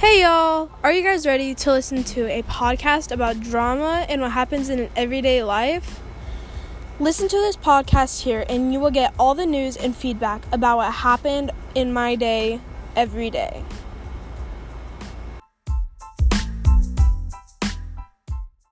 Hey y'all, are you guys ready to listen to a podcast about drama and what happens in an everyday life? Listen to this podcast here and you will get all the news and feedback about what happened in my day every day.